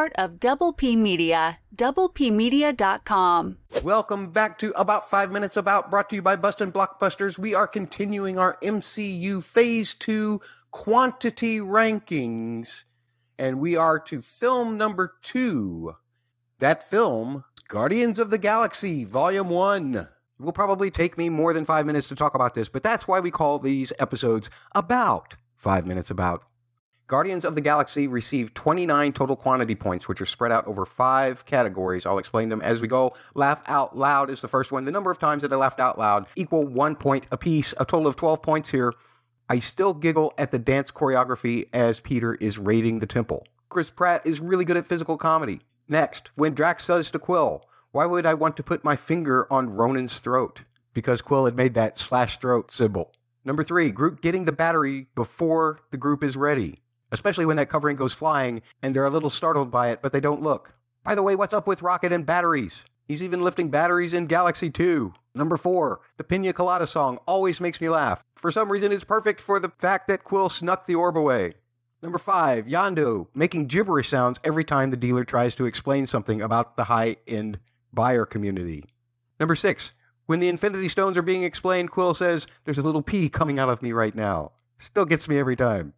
part of Double P Media. DoublePmedia.com. Welcome back to About 5 Minutes About, brought to you by Bustin' Blockbusters. We are continuing our MCU Phase 2 quantity rankings, and we are to film number 2. That film, Guardians of the Galaxy, Volume 1. It will probably take me more than 5 minutes to talk about this, but that's why we call these episodes About 5 Minutes About. Guardians of the Galaxy received 29 total quantity points, which are spread out over five categories. I'll explain them as we go. Laugh out loud is the first one. The number of times that I laughed out loud equal one point apiece, a total of 12 points here. I still giggle at the dance choreography as Peter is raiding the temple. Chris Pratt is really good at physical comedy. Next, when Drax says to Quill, Why would I want to put my finger on Ronan's throat? Because Quill had made that slash throat symbol. Number three, Groot getting the battery before the group is ready especially when that covering goes flying and they're a little startled by it, but they don't look. By the way, what's up with Rocket and batteries? He's even lifting batteries in Galaxy 2. Number 4, the Pina Colada song always makes me laugh. For some reason, it's perfect for the fact that Quill snuck the orb away. Number 5, Yondu making gibberish sounds every time the dealer tries to explain something about the high end buyer community. Number 6, when the Infinity Stones are being explained, Quill says, There's a little pea coming out of me right now. Still gets me every time.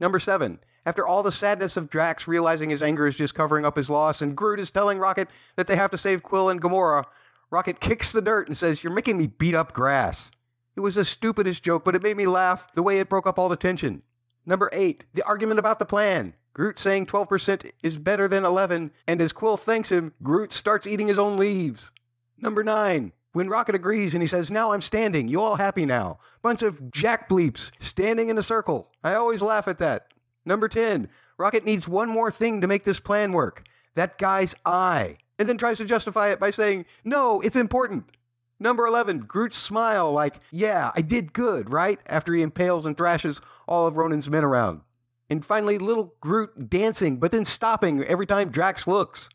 Number seven, after all the sadness of Drax realizing his anger is just covering up his loss, and Groot is telling Rocket that they have to save Quill and Gamora, Rocket kicks the dirt and says, You're making me beat up grass. It was the stupidest joke, but it made me laugh the way it broke up all the tension. Number eight, the argument about the plan. Groot saying 12% is better than 11, and as Quill thanks him, Groot starts eating his own leaves. Number nine, when Rocket agrees and he says, Now I'm standing, you all happy now. Bunch of jack bleeps standing in a circle. I always laugh at that. Number 10, Rocket needs one more thing to make this plan work that guy's eye. And then tries to justify it by saying, No, it's important. Number 11, Groot's smile, like, Yeah, I did good, right? After he impales and thrashes all of Ronan's men around. And finally, little Groot dancing, but then stopping every time Drax looks.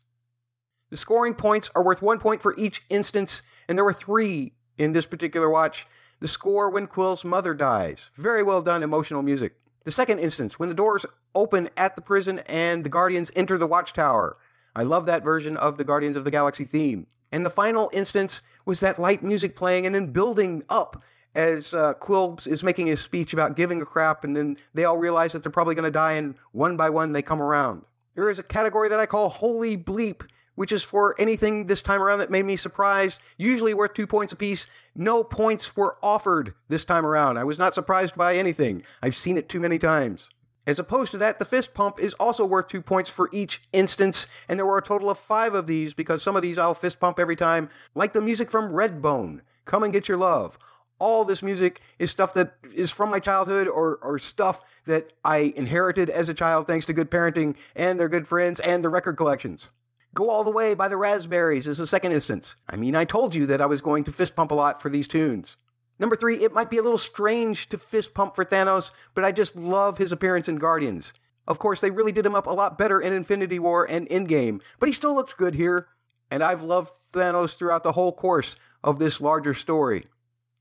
The scoring points are worth one point for each instance, and there were three in this particular watch. The score when Quill's mother dies. Very well done emotional music. The second instance, when the doors open at the prison and the Guardians enter the Watchtower. I love that version of the Guardians of the Galaxy theme. And the final instance was that light music playing and then building up as uh, Quill is making his speech about giving a crap, and then they all realize that they're probably going to die, and one by one they come around. There is a category that I call Holy Bleep, which is for anything this time around that made me surprised, usually worth two points apiece. No points were offered this time around. I was not surprised by anything. I've seen it too many times. As opposed to that, the fist pump is also worth two points for each instance, and there were a total of five of these because some of these I'll fist pump every time, like the music from Redbone, Come and Get Your Love. All this music is stuff that is from my childhood or, or stuff that I inherited as a child thanks to good parenting and their good friends and the record collections. Go All the Way by the Raspberries is the second instance. I mean, I told you that I was going to fist pump a lot for these tunes. Number three, it might be a little strange to fist pump for Thanos, but I just love his appearance in Guardians. Of course, they really did him up a lot better in Infinity War and Endgame, but he still looks good here, and I've loved Thanos throughout the whole course of this larger story.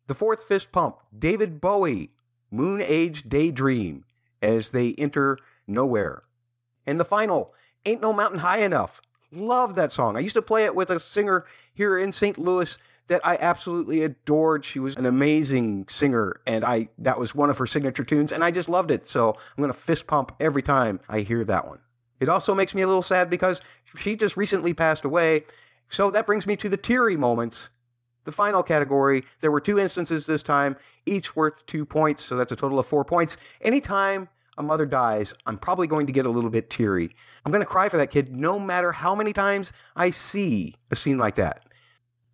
The fourth fist pump, David Bowie, Moon Age Daydream, as they enter Knowhere. And the final, Ain't No Mountain High Enough, Love that song. I used to play it with a singer here in St. Louis that I absolutely adored. She was an amazing singer, and I that was one of her signature tunes, and I just loved it. So I'm gonna fist pump every time I hear that one. It also makes me a little sad because she just recently passed away. So that brings me to the teary moments. The final category, there were two instances this time, each worth two points, so that's a total of four points. Anytime a mother dies, I'm probably going to get a little bit teary. I'm going to cry for that kid no matter how many times I see a scene like that.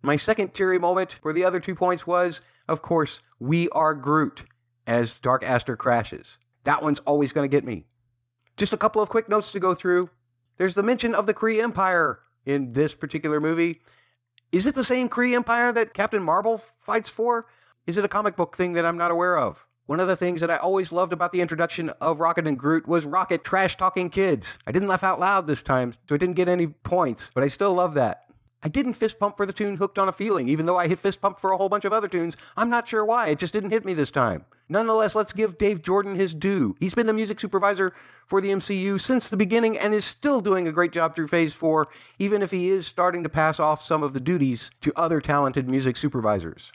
My second teary moment for the other two points was, of course, We Are Groot as Dark Aster crashes. That one's always going to get me. Just a couple of quick notes to go through. There's the mention of the Kree Empire in this particular movie. Is it the same Kree Empire that Captain Marvel fights for? Is it a comic book thing that I'm not aware of? One of the things that I always loved about the introduction of Rocket and Groot was Rocket trash talking kids. I didn't laugh out loud this time, so I didn't get any points, but I still love that. I didn't fist pump for the tune Hooked on a Feeling, even though I hit fist pump for a whole bunch of other tunes. I'm not sure why. It just didn't hit me this time. Nonetheless, let's give Dave Jordan his due. He's been the music supervisor for the MCU since the beginning and is still doing a great job through Phase 4, even if he is starting to pass off some of the duties to other talented music supervisors.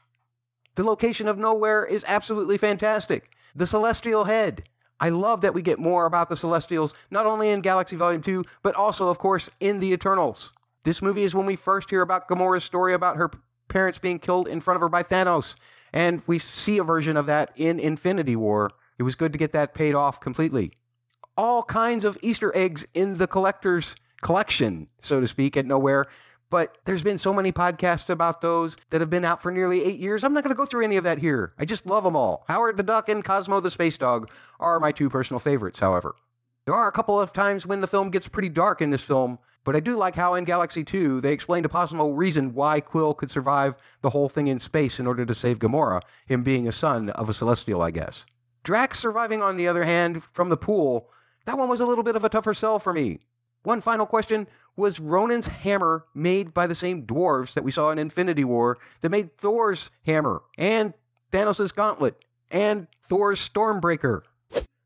The location of Knowhere is absolutely fantastic. The Celestial Head. I love that we get more about the Celestials, not only in Galaxy Volume 2, but also, of course, in The Eternals. This movie is when we first hear about Gamora's story about her parents being killed in front of her by Thanos, and we see a version of that in Infinity War. It was good to get that paid off completely. All kinds of Easter eggs in the collector's collection, so to speak, at Knowhere. But there's been so many podcasts about those that have been out for nearly eight years. I'm not going to go through any of that here. I just love them all. Howard the Duck and Cosmo the Space Dog are my two personal favorites, however. There are a couple of times when the film gets pretty dark in this film, but I do like how in Galaxy 2 they explained a possible reason why Quill could survive the whole thing in space in order to save Gamora, him being a son of a Celestial, I guess. Drax surviving, on the other hand, from the pool, that one was a little bit of a tougher sell for me. One final question was Ronan's hammer made by the same dwarves that we saw in Infinity War that made Thor's hammer and Thanos' gauntlet and Thor's Stormbreaker?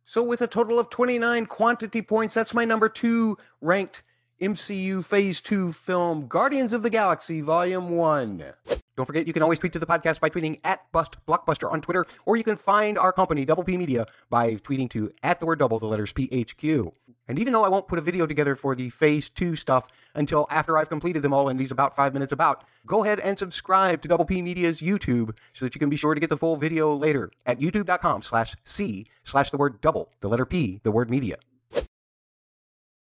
So, with a total of 29 quantity points, that's my number two ranked MCU Phase 2 film Guardians of the Galaxy Volume 1. Don't forget, you can always tweet to the podcast by tweeting at Bust Blockbuster on Twitter, or you can find our company, Double P Media, by tweeting to at the word double, the letters PHQ. And even though I won't put a video together for the Phase 2 stuff until after I've completed them all in these about five minutes about, go ahead and subscribe to Double P Media's YouTube so that you can be sure to get the full video later at youtube.com slash C slash the word double, the letter P, the word media.